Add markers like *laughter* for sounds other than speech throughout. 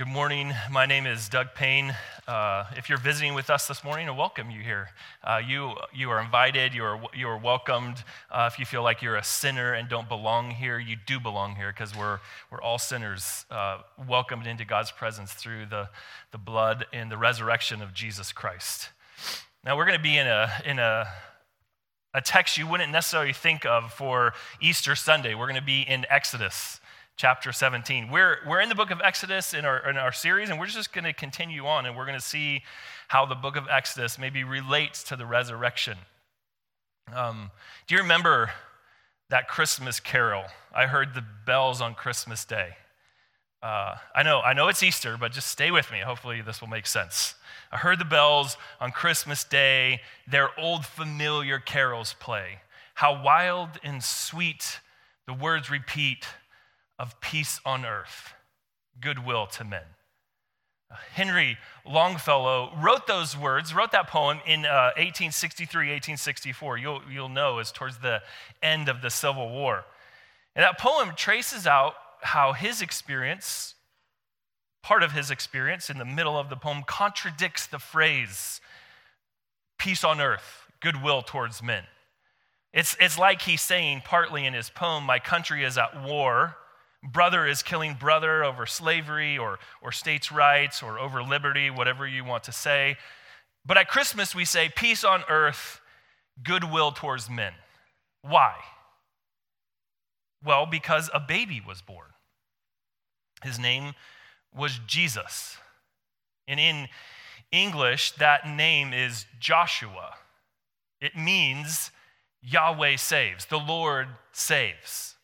Good morning. My name is Doug Payne. Uh, if you're visiting with us this morning, I welcome you here. Uh, you, you are invited, you are, you are welcomed. Uh, if you feel like you're a sinner and don't belong here, you do belong here because we're, we're all sinners uh, welcomed into God's presence through the, the blood and the resurrection of Jesus Christ. Now, we're going to be in, a, in a, a text you wouldn't necessarily think of for Easter Sunday. We're going to be in Exodus chapter 17. We're, we're in the book of Exodus in our, in our series, and we're just going to continue on, and we're going to see how the book of Exodus maybe relates to the resurrection. Um, do you remember that Christmas carol? I heard the bells on Christmas Day. Uh, I know, I know it's Easter, but just stay with me. Hopefully, this will make sense. I heard the bells on Christmas Day, their old familiar carols play. How wild and sweet the words repeat of peace on earth, goodwill to men. Henry Longfellow wrote those words, wrote that poem in uh, 1863, 1864. You'll, you'll know it's towards the end of the Civil War. And that poem traces out how his experience, part of his experience in the middle of the poem, contradicts the phrase, peace on earth, goodwill towards men. It's, it's like he's saying, partly in his poem, My country is at war Brother is killing brother over slavery or, or states' rights or over liberty, whatever you want to say. But at Christmas, we say peace on earth, goodwill towards men. Why? Well, because a baby was born. His name was Jesus. And in English, that name is Joshua. It means Yahweh saves, the Lord saves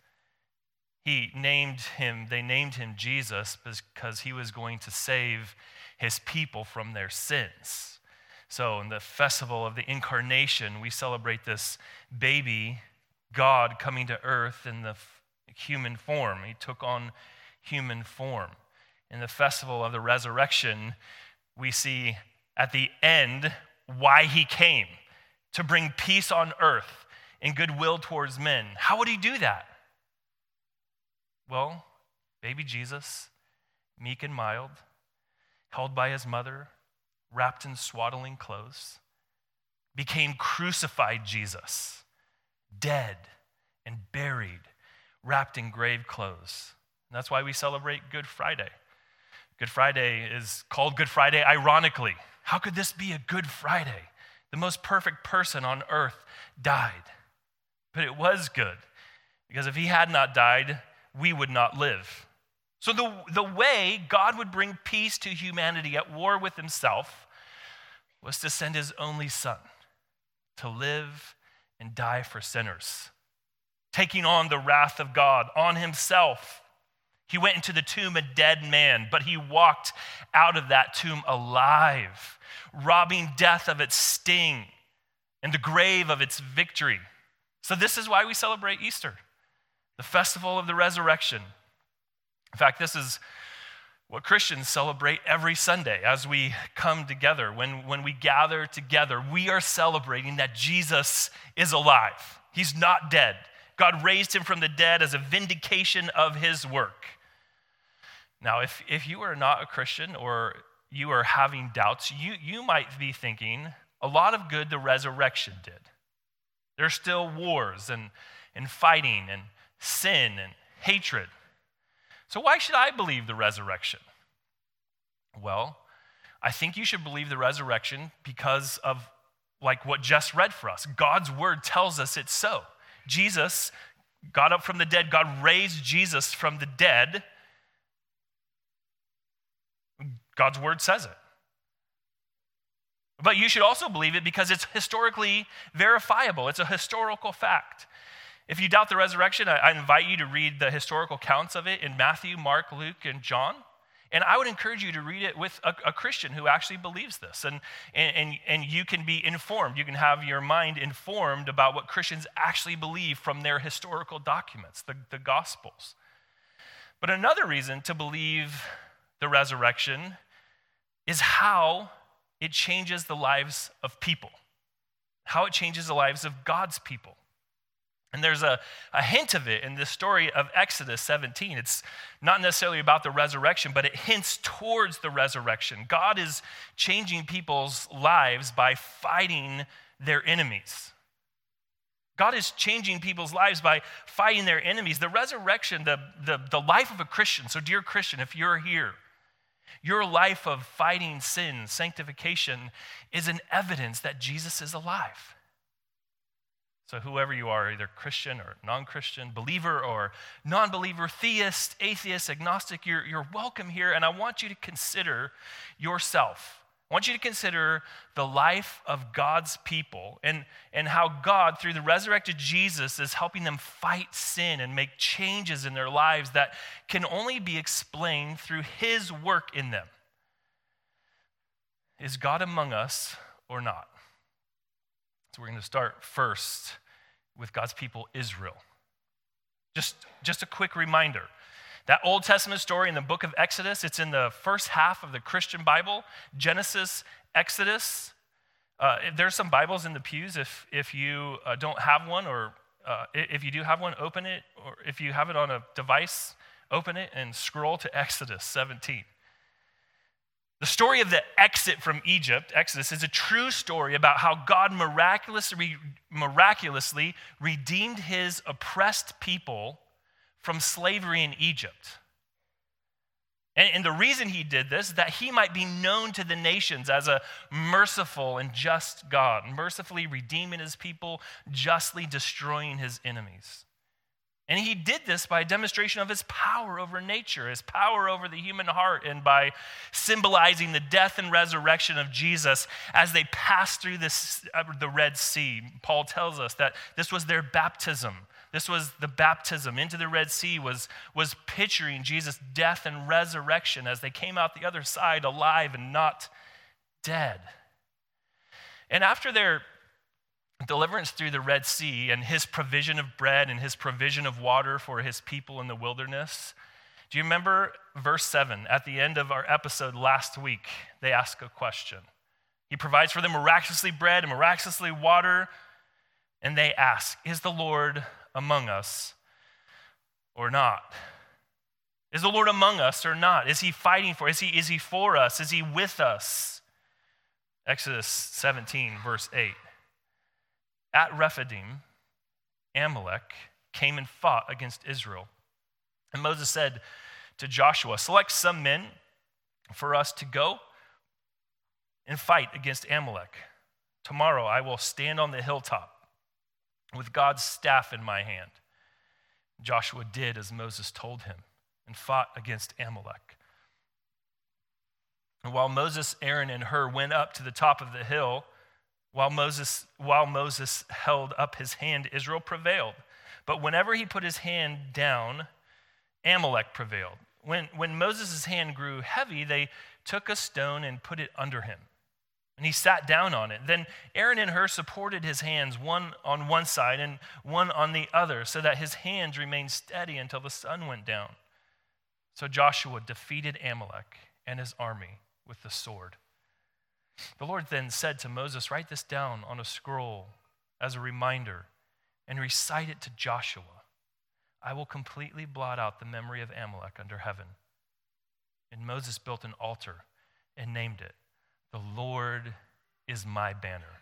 he named him, they named him Jesus because he was going to save his people from their sins. So, in the festival of the incarnation, we celebrate this baby, God, coming to earth in the human form. He took on human form. In the festival of the resurrection, we see at the end why he came to bring peace on earth and goodwill towards men. How would he do that? Well, baby Jesus, meek and mild, held by his mother, wrapped in swaddling clothes, became crucified Jesus, dead and buried, wrapped in grave clothes. And that's why we celebrate Good Friday. Good Friday is called Good Friday ironically. How could this be a Good Friday? The most perfect person on earth died. But it was good because if he had not died, we would not live. So, the, the way God would bring peace to humanity at war with himself was to send his only son to live and die for sinners, taking on the wrath of God on himself. He went into the tomb a dead man, but he walked out of that tomb alive, robbing death of its sting and the grave of its victory. So, this is why we celebrate Easter the festival of the resurrection. In fact, this is what Christians celebrate every Sunday as we come together. When, when we gather together, we are celebrating that Jesus is alive. He's not dead. God raised him from the dead as a vindication of his work. Now, if, if you are not a Christian or you are having doubts, you, you might be thinking, a lot of good the resurrection did. There's still wars and, and fighting and sin and hatred. So, why should I believe the resurrection? Well, I think you should believe the resurrection because of like what Jess read for us. God's word tells us it's so. Jesus got up from the dead, God raised Jesus from the dead. God's word says it. But you should also believe it because it's historically verifiable. It's a historical fact. If you doubt the resurrection, I, invite you to read the historical accounts of it in Matthew, Mark, Luke, and John. And I would encourage you to read it with a, a Christian who actually believes this. And, and, and you can be informed. You can have your mind informed about what Christians actually believe from their historical documents, the, the Gospels. But another reason to believe the resurrection is how it changes the lives of people, how it changes the lives of God's people. And there's a, a hint of it in the story of Exodus 17. It's not necessarily about the resurrection, but it hints towards the resurrection. God is changing people's lives by fighting their enemies. God is changing people's lives by fighting their enemies. The resurrection, the, the, the life of a Christian, so, dear Christian, if you're here, your life of fighting sin, sanctification, is an evidence that Jesus is alive. So, whoever you are, either Christian or non Christian, believer or non believer, theist, atheist, agnostic, you're, you're welcome here. And I want you to consider yourself. I want you to consider the life of God's people and, and how God, through the resurrected Jesus, is helping them fight sin and make changes in their lives that can only be explained through His work in them. Is God among us or not? So we're going to start first with God's people, Israel. Just, just a quick reminder. That Old Testament story in the book of Exodus, it's in the first half of the Christian Bible Genesis, Exodus. Uh, there's some Bibles in the pews. If, if you uh, don't have one, or uh, if you do have one, open it. Or if you have it on a device, open it and scroll to Exodus 17. The story of the exit from Egypt, Exodus, is a true story about how God miraculously, miraculously redeemed his oppressed people from slavery in Egypt. And, and, the reason he did this is that he might be known to the nations as a merciful and just God, mercifully redeeming his people, justly destroying his enemies. And he did this by a demonstration of his power over nature, his power over the human heart, and by symbolizing the death and resurrection of Jesus as they passed through this, uh, the Red Sea. Paul tells us that this was their baptism. This was the baptism into the Red Sea, was, was picturing Jesus' death and resurrection as they came out the other side alive and not dead. And after their deliverance through the Red Sea and his provision of bread and his provision of water for his people in the wilderness. Do you remember verse 7 at the end of our episode last week? They ask a question. He provides for them miraculously bread and miraculously water. And they ask, Is the Lord among us or not? Is the Lord among us or not? Is he fighting for? Us? Is he, is he for us? Is he with us? Exodus 17, verse 8. At Rephidim, Amalek came and fought against Israel. And Moses said to Joshua, Select some men for us to go and fight against Amalek. Tomorrow I will stand on the hilltop with God's staff in my hand. Joshua did as Moses told him and fought against Amalek. And while Moses, Aaron, and Hur went up to the top of the hill, while Moses, while Moses held up his hand, Israel prevailed. But whenever he put his hand down, Amalek prevailed. When, when Moses' hand grew heavy, they took a stone and put it under him. And he sat down on it. Then Aaron and Hur supported his hands, one on one side and one on the other, so that his hands remained steady until the sun went down. So Joshua defeated Amalek and his army with the sword. The Lord then said to Moses, Write this down on a scroll as a reminder and recite it to Joshua. I will completely blot out the memory of Amalek under heaven. And Moses built an altar and named it, The Lord is my banner.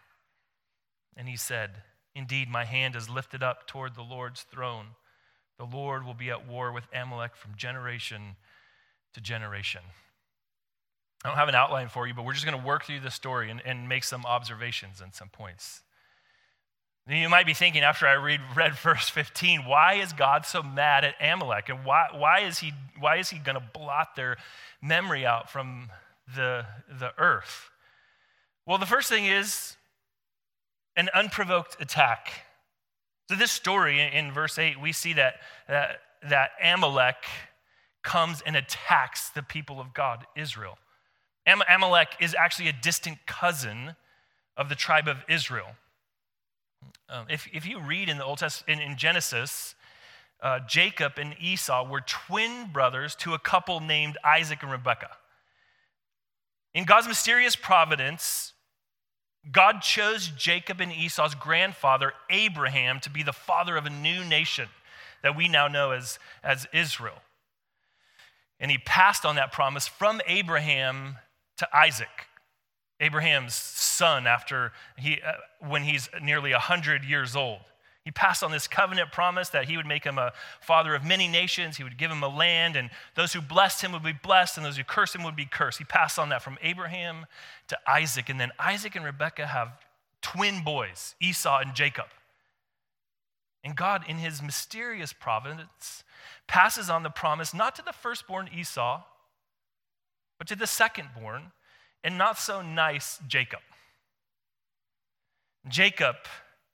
And he said, Indeed, my hand is lifted up toward the Lord's throne. The Lord will be at war with Amalek from generation to generation. I don't have an outline for you, but we're just going to work through the story and, and make some observations and some points. You might be thinking after I read, read *laughs* verse 15, why is God so mad at Amalek? And why, why is he, why is he going to blot their memory out from the, the earth? Well, the first thing is an unprovoked attack. So, this story in, in verse 8, we see that, that, that Amalek comes and attacks the people of God, Israel. Am- Amalek is actually a distant cousin of the tribe of Israel. Um, if, if you read in the Old Testament, in, in Genesis, uh, Jacob and Esau were twin brothers to a couple named Isaac and Rebekah. In God's mysterious providence, God chose Jacob and Esau's grandfather, Abraham, to be the father of a new nation that we now know as, as Israel. And he passed on that promise from Abraham to Isaac, Abraham's son, after he, uh, when he's nearly 100 years old. He passed on this covenant promise that he would make him a father of many nations. He would give him a land, and those who blessed him would be blessed, and those who cursed him would be cursed. He passed on that from Abraham to Isaac. And then Isaac and Rebekah have twin boys, Esau and Jacob. And God, in his mysterious providence, passes on the promise not to the firstborn Esau, but to the second born and not so nice Jacob. Jacob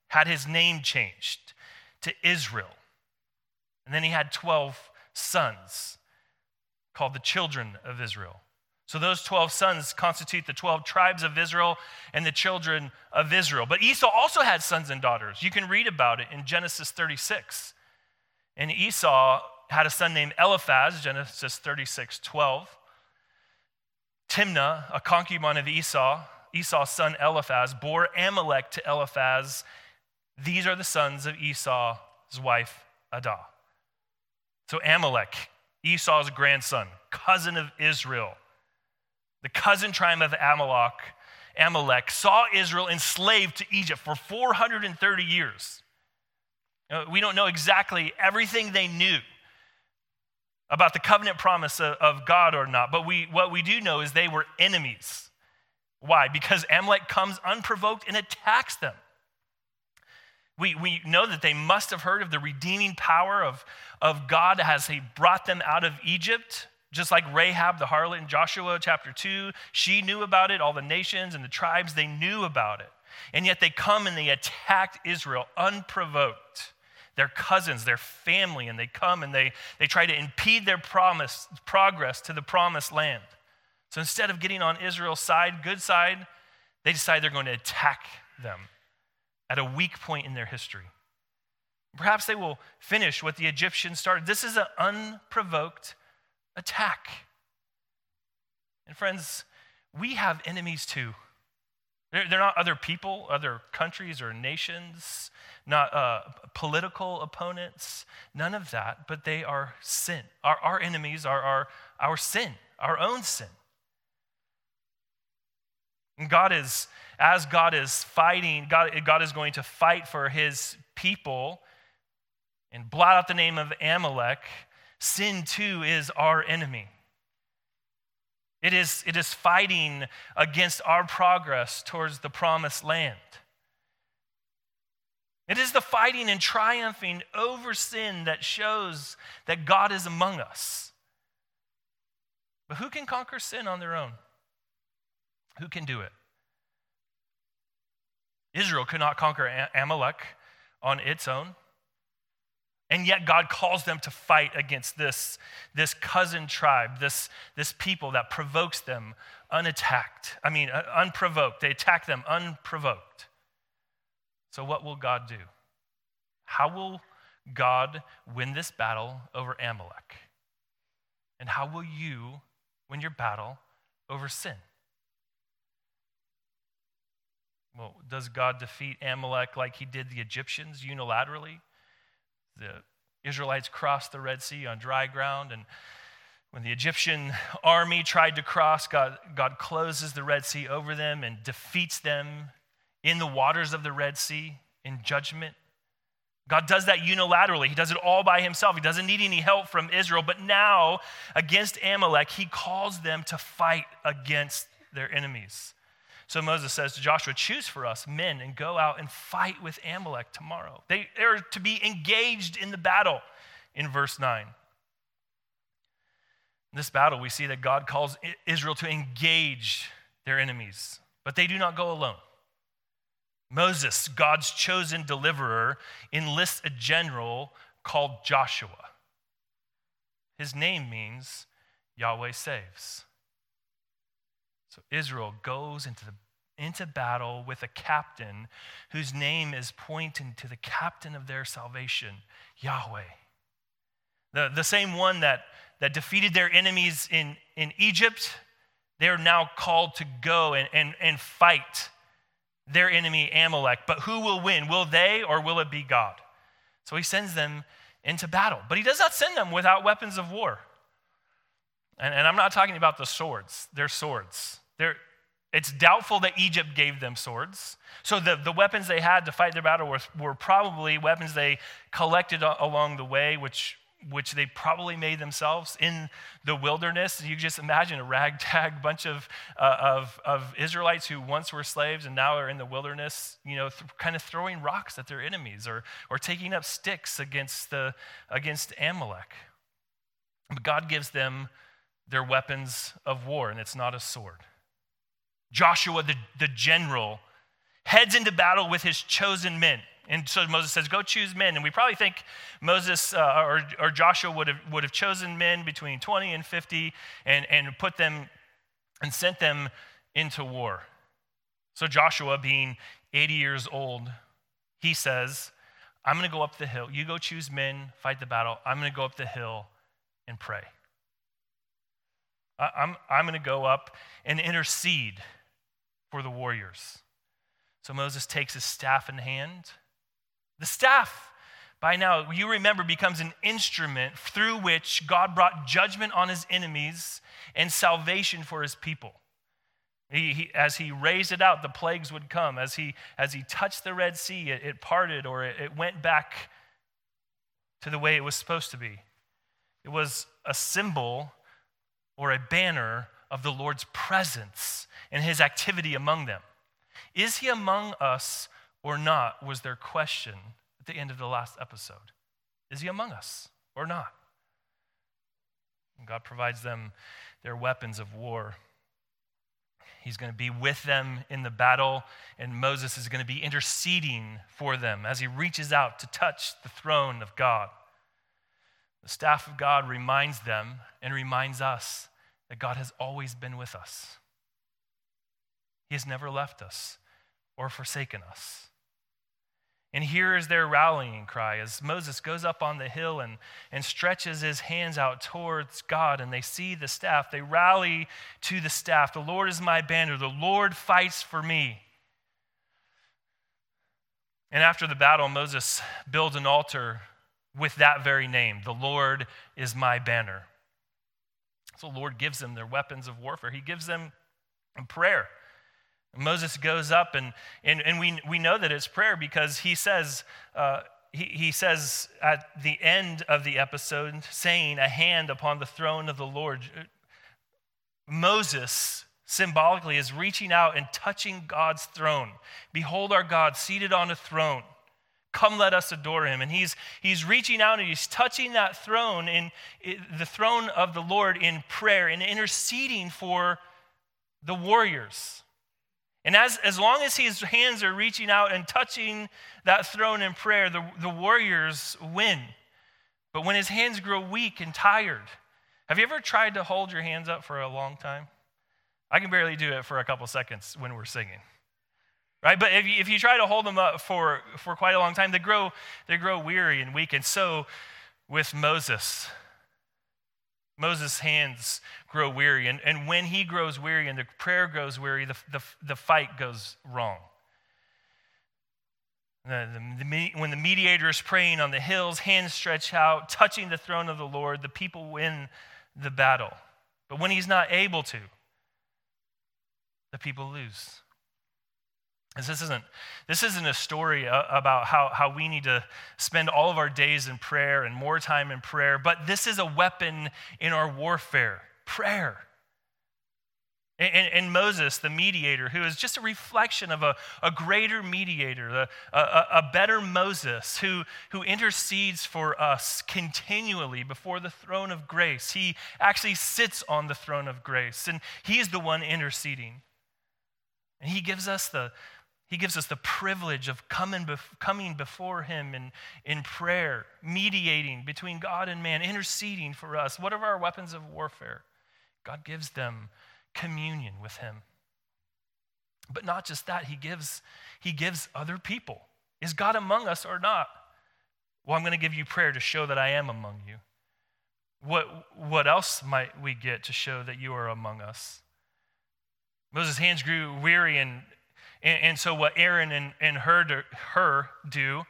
had his name changed to Israel. And then he had 12 sons called the children of Israel. So those 12 sons constitute the 12 tribes of Israel and the children of Israel. But Esau also had sons and daughters. You can read about it in Genesis 36. And Esau had a son named Eliphaz, Genesis 36 12. Timnah, a concubine of Esau, Esau's son Eliphaz, bore Amalek to Eliphaz these are the sons of Esau's wife, Adah. So Amalek, Esau's grandson, cousin of Israel, the cousin tribe of Amalek, Amalek saw Israel enslaved to Egypt for 430 years. Uh, we don't know exactly everything they knew about the covenant promise of God or not, but we, what we do know is they were enemies. Why? Because Amalek comes unprovoked and attacks them. We, we know that they must have heard of the redeeming power of, of God as He brought them out of Egypt. Just like Rahab the harlot in Joshua chapter 2, she knew about it. All the nations and the tribes, they knew about it. And yet they come and they attacked Israel unprovoked. Their cousins, their family, and they come and they, they try to impede their promise, progress to the promised land. So instead of getting on Israel's side, good side, they decide they're going to attack them at a weak point in their history. Perhaps they will finish what the Egyptians started. This is an unprovoked attack. And friends, we have enemies too. They're, they're not other people, other countries or nations, not uh, political opponents, none of that, but they are sin. Our, our enemies are our, our sin, our own sin. And God is as God is fighting, God, God is going to fight for his people and blot out the name of Amalek, sin too is our enemy. It is, it is fighting against our progress towards the promised land. It is the fighting and triumphing over sin that shows that God is among us. But who can conquer sin on their own? Who can do it? Israel could not conquer Amalek on its own. And yet, God calls them to fight against this, this cousin tribe, this, this people that provokes them unattacked. I mean, uh, unprovoked. They attack them unprovoked. So, what will God do? How will God win this battle over Amalek? And how will you win your battle over sin? Well, does God defeat Amalek like he did the Egyptians unilaterally? The Israelites crossed the Red Sea on dry ground, and when the Egyptian army tried to cross, God, God closes the Red Sea over them and defeats them in the waters of the Red Sea in judgment. God does that unilaterally. He does it all by himself. He doesn't need any help from Israel. But now, against Amalek, he calls them to fight against their enemies. So Moses says to Joshua, Choose for us men and go out and fight with Amalek tomorrow. They are to be engaged in the battle in verse 9. In this battle, we see that God calls Israel to engage their enemies, but they do not go alone. Moses, God's chosen deliverer, enlists a general called Joshua. His name means Yahweh saves. So Israel goes into, the, into battle with a captain whose name is pointing to the captain of their salvation, Yahweh. The, the same one that, that defeated their enemies in, in Egypt, they're now called to go and, and, and fight their enemy Amalek. But who will win? Will they or will it be God? So he sends them into battle. But he does not send them without weapons of war. And, and I'm not talking about the swords, they're swords. They're, it's doubtful that Egypt gave them swords. So the, the weapons they had to fight their battle were, were probably weapons they collected along the way, which which they probably made themselves in the wilderness. You just imagine a ragtag *laughs* bunch of, uh, of, of Israelites who once were slaves and now are in the wilderness, you know, th- kind of throwing rocks at their enemies or, or taking up sticks against, the, against Amalek. But God gives them their weapons of war, and it's not a sword. Joshua, the, the general, heads into battle with his chosen men. And so Moses says, Go choose men. And we probably think Moses uh, or, or Joshua would have, would have chosen men between 20 and 50 and, and put them and sent them into war. So Joshua, being 80 years old, he says, I'm going to go up the hill. You go choose men, fight the battle. I'm going to go up the hill and pray. I'm, I'm going to go up and intercede for the warriors. So Moses takes his staff in hand the staff, by now, you remember, becomes an instrument through which God brought judgment on his enemies and salvation for his people. He, he, as he raised it out, the plagues would come. As he, as he touched the Red Sea, it, it parted or it, it went back to the way it was supposed to be. It was a symbol or a banner of the Lord's presence and his activity among them. Is he among us or not was their question at the end of the last episode. Is he among us or not? God provides them their weapons of war. He's going to be with them in the battle, and Moses is going to be interceding for them as he reaches out to touch the throne of God. The staff of God reminds them and reminds us that God has always been with us. He has never left us or forsaken us. And here is their rallying cry as Moses goes up on the hill and, and stretches his hands out towards God, and they see the staff. They rally to the staff. The Lord is my banner. The Lord fights for me. And after the battle, Moses builds an altar with that very name The Lord is my banner. The Lord gives them their weapons of warfare, He gives them prayer. Moses goes up, and, and, and we, we know that it's prayer because he says, uh, he, he says at the end of the episode, saying, A hand upon the throne of the Lord. Moses symbolically is reaching out and touching God's throne. Behold our God seated on a throne. Come, let us adore him. And he's, he's reaching out and he's touching that throne, in, the throne of the Lord in prayer and interceding for the warriors. And as, as long as his hands are reaching out and touching that throne in prayer, the, the warriors win. But when his hands grow weak and tired, have you ever tried to hold your hands up for a long time? I can barely do it for a couple seconds when we're singing. Right? But if you, if you try to hold them up for, for quite a long time, they grow, they grow weary and weak. And so with Moses, Moses' hands grow weary. And, and when he grows weary and the prayer grows weary, the, the, the fight goes wrong. The, the, the, when the mediator is praying on the hills, hands stretched out, touching the throne of the Lord, the people win the battle. But when he's not able to, the people lose. This isn't, this isn't a story uh, about how, how we need to spend all of our days in prayer and more time in prayer, but this is a weapon in our warfare prayer. And, and, Moses, the mediator, who is just a reflection of a, a greater mediator, a, a, a better Moses, who, who intercedes for us continually before the throne of grace. He actually sits on the throne of grace, and he's the one interceding. And he gives us the, he gives us the privilege of coming, coming before Him in, in prayer, mediating between God and man, interceding for us. What are our weapons of warfare? God gives them communion with Him. But not just that, He gives, he gives other people. Is God among us or not? Well, I'm going to give you prayer to show that I am among you. What, what else might we get to show that you are among us? Moses' hands grew weary and And, and so, what Aaron and, and Hur, Hur do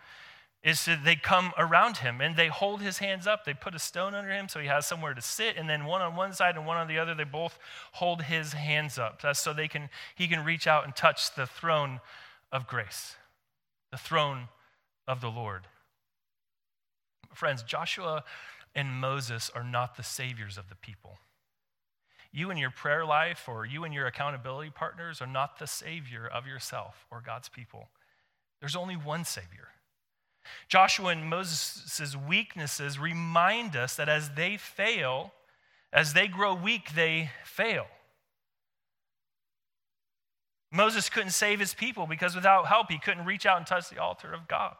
is that they come around him and they hold his hands up. They put a stone under him so he has somewhere to sit, and then one on one side and one on the other, they both hold his hands up. That's so they can, he can reach out and touch the throne of grace, the throne of the Lord. Friends, Joshua and Moses are not the saviors of the people. You and your prayer life or you and your accountability partners are not the savior of yourself or God's people. There's only one savior. Joshua and Moses' weaknesses remind us that as they fail, as they grow weak, they fail. Moses couldn't save his people because without help, he couldn't reach out and touch the altar of God.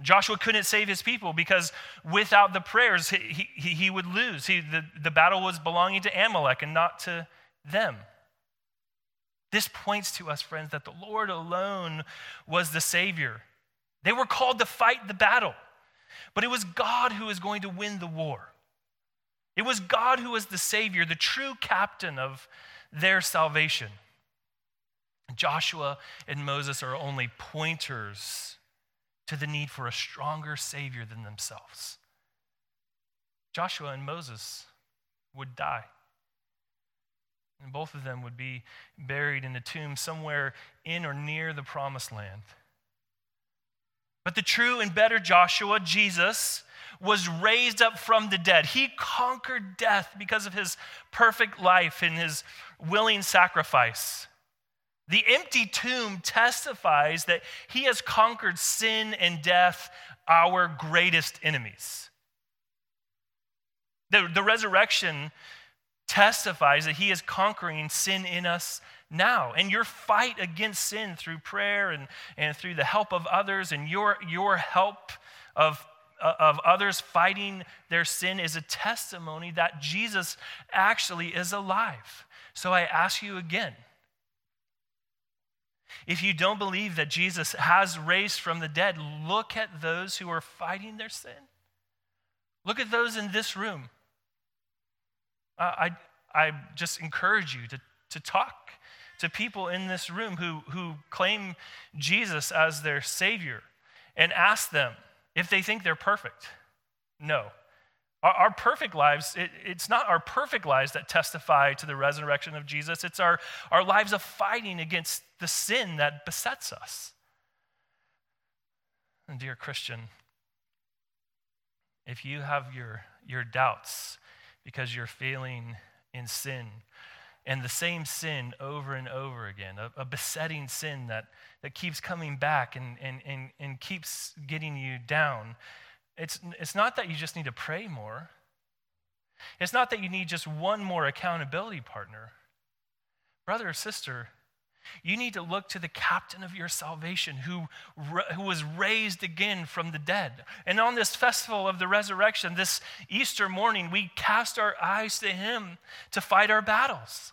Joshua couldn't save his people because without the prayers, he, he, he would lose. He, the, the battle was belonging to Amalek and not to them. This points to us, friends, that the Lord alone was the Savior. They were called to fight the battle, but it was God who was going to win the war. It was God who was the Savior, the true captain of their salvation. Joshua and Moses are only pointers to the need for a stronger Savior than themselves. Joshua and Moses would die. And both of them would be buried in a tomb somewhere in or near the promised land. But the true and better Joshua, Jesus, was raised up from the dead. He conquered death because of his perfect life and his willing sacrifice. The empty tomb testifies that he has conquered sin and death, our greatest enemies. The, the resurrection testifies that he is conquering sin in us now. And your fight against sin through prayer and, and through the help of others and your, your help of, of others fighting their sin is a testimony that Jesus actually is alive. So I ask you again if you don't believe that Jesus has raised from the dead, look at those who are fighting their sin. Look at those in this room. Uh, I, I just encourage you to, to talk to people in this room who, who claim Jesus as their Savior and ask them if they think they're perfect. No. Our, our perfect lives, it, it's not our perfect lives that testify to the resurrection of Jesus, it's our, our lives of fighting against the sin that besets us. And, dear Christian, if you have your, your doubts because you're failing in sin, and the same sin over and over again, a, a, besetting sin that, that keeps coming back and, and, and, and keeps getting you down, it's, it's not that you just need to pray more. It's not that you need just one more accountability partner. Brother or sister, you need to look to the captain of your salvation who, who was raised again from the dead. And on this festival of the resurrection, this Easter morning, we cast our eyes to him to fight our battles.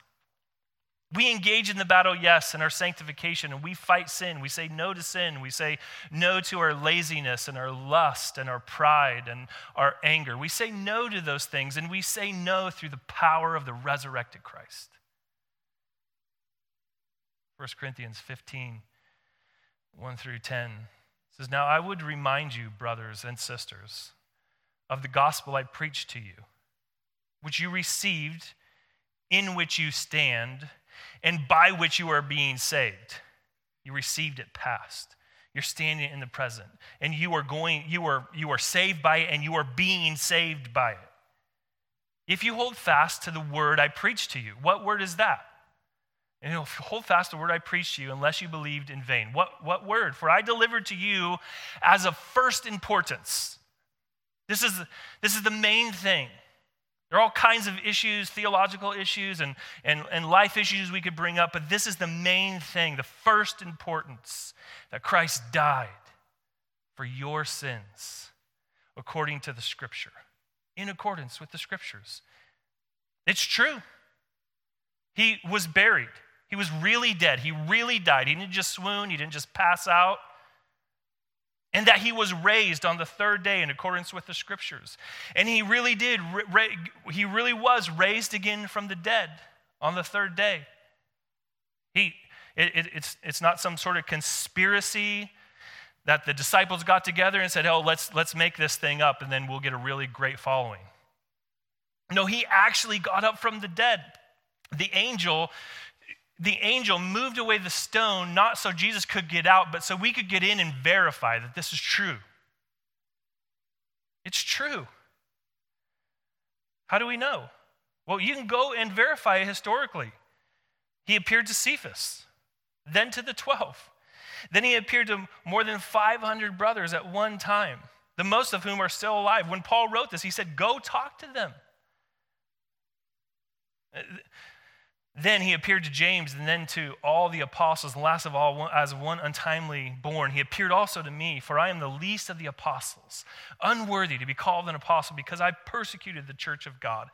We engage in the battle, yes, in our sanctification, and we fight sin. We say no to sin. We say no to our laziness and our lust and our pride and our anger. We say no to those things, and we say no through the power of the resurrected Christ. 1 Corinthians 15, 1 through 10 says, Now I would remind you, brothers and sisters, of the gospel I preached to you, which you received, in which you stand and by which you are being saved. You received it past. You're standing in the present. And you are going, you are, you are saved by it and you are being saved by it. If you hold fast to the word I preached to you, what word is that? And you hold fast to the word I preached to you unless you believed in vain. What, what word? For I delivered to you as of first importance. This is, this is the main thing. There are all kinds of issues, theological issues, and, and, and life issues we could bring up, but this is the main thing, the first importance that Christ died for your sins according to the scripture, in accordance with the scriptures. It's true. He was buried. He was really dead. He really died. He didn't just swoon, he didn't just pass out and that he was raised on the third day in accordance with the scriptures. And he really did, he really was raised again from the dead on the third day. He, It, it, it's, it's not some sort of conspiracy that the disciples got together and said, oh, let's, let's make this thing up and then we'll get a really great following. No, he actually got up from the dead. The angel, the angel moved away the stone not so Jesus could get out, but so we could get in and verify that this is true. It's true. How do we know? Well, you can go and verify it historically. He appeared to Cephas, then to the 12. Then he appeared to more than 500 brothers at one time, the most of whom are still alive. When Paul wrote this, he said, Go talk to them. Then he appeared to James and then to all the apostles, and last of all, as one untimely born. He appeared also to me, for I am the least of the apostles, unworthy to be called an apostle because I persecuted the church of God.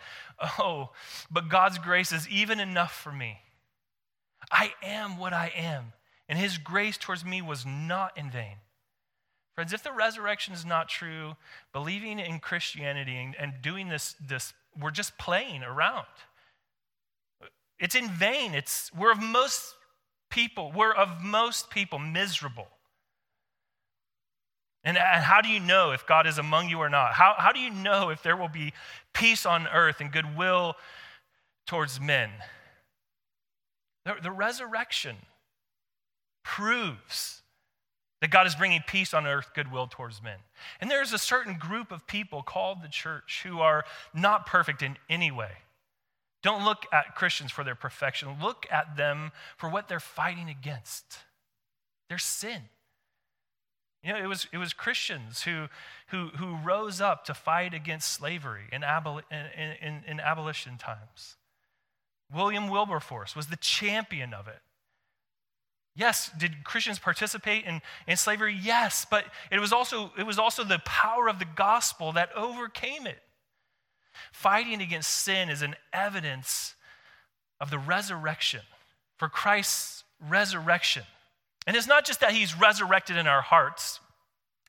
Oh, but God's grace is even enough for me. I am what I am, and his grace towards me was not in vain. Friends, if the resurrection is not true, believing in Christianity and, and doing this, this, we're just playing around. It's in vain. It's, we're of most people, we're of most people miserable. And, and how do you know if God is among you or not? How, how do you know if there will be peace on earth and goodwill towards men? The, the resurrection proves that God is bringing peace on earth, goodwill towards men. And there's a certain group of people called the church who are not perfect in any way. Don't look at Christians for their perfection. Look at them for what they're fighting against their sin. You know, it was, it was Christians who, who, who rose up to fight against slavery in, aboli- in, in, in abolition times. William Wilberforce was the champion of it. Yes, did Christians participate in, in slavery? Yes, but it was, also, it was also the power of the gospel that overcame it. Fighting against sin is an evidence of the resurrection, for Christ's resurrection. And it's not just that he's resurrected in our hearts.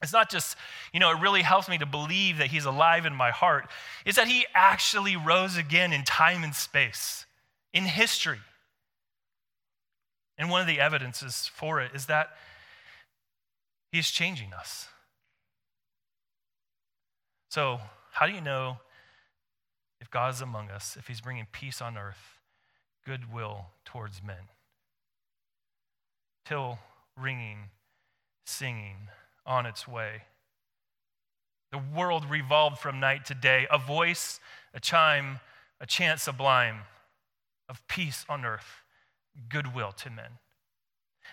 It's not just, you know, it really helps me to believe that he's alive in my heart. It's that he actually rose again in time and space, in history. And one of the evidences for it is that he's changing us. So, how do you know God is among us, if he's bringing peace on earth, goodwill towards men. Till ringing, singing on its way. The world revolved from night to day, a voice, a chime, a chant sublime of peace on earth, goodwill to men.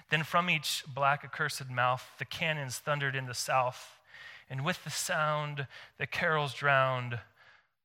Then from each black accursed mouth, the cannons thundered in the south, and with the sound, the carols drowned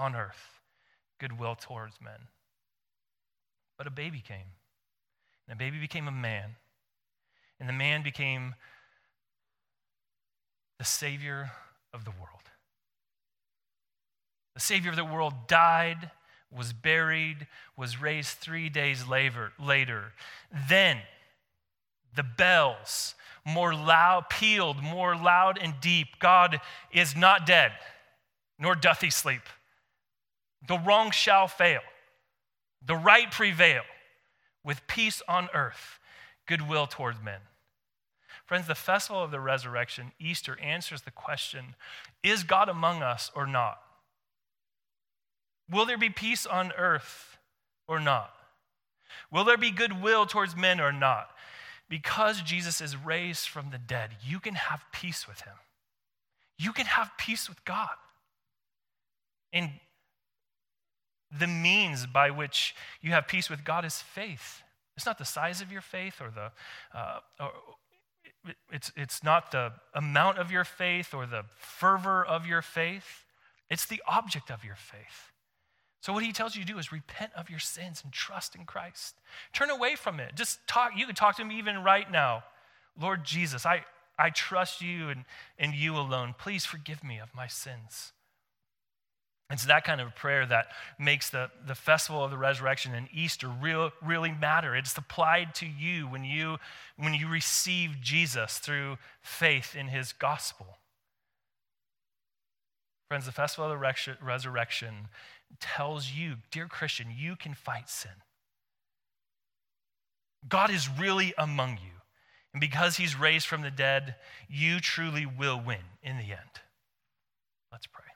on earth, goodwill towards men. But a baby came, and a baby became a man, and the man became the Savior of the world. The Savior of the world died, was buried, was raised three days later. later. Then the bells more loud pealed more loud and deep god is not dead nor doth he sleep the wrong shall fail, the right prevail, with peace on earth, goodwill towards men. Friends, the festival of the resurrection, Easter, answers the question is God among us or not? Will there be peace on earth or not? Will there be goodwill towards men or not? Because Jesus is raised from the dead, you can have peace with him. You can have peace with God. And the means by which you have peace with God is faith. It's not the size of your faith or the, uh, or it's, it's not the amount of your faith or the fervor of your faith. It's the object of your faith. So, what he tells you to do is repent of your sins and trust in Christ. Turn away from it. Just talk. You can talk to him even right now. Lord Jesus, I, I trust you and, and you alone. Please forgive me of my sins. It's that kind of prayer that makes the, the festival of the resurrection and Easter real, really matter. It's applied to you when, you when you receive Jesus through faith in his gospel. Friends, the festival of the resurrection tells you, dear Christian, you can fight sin. God is really among you. And because he's raised from the dead, you truly will win in the end. Let's pray.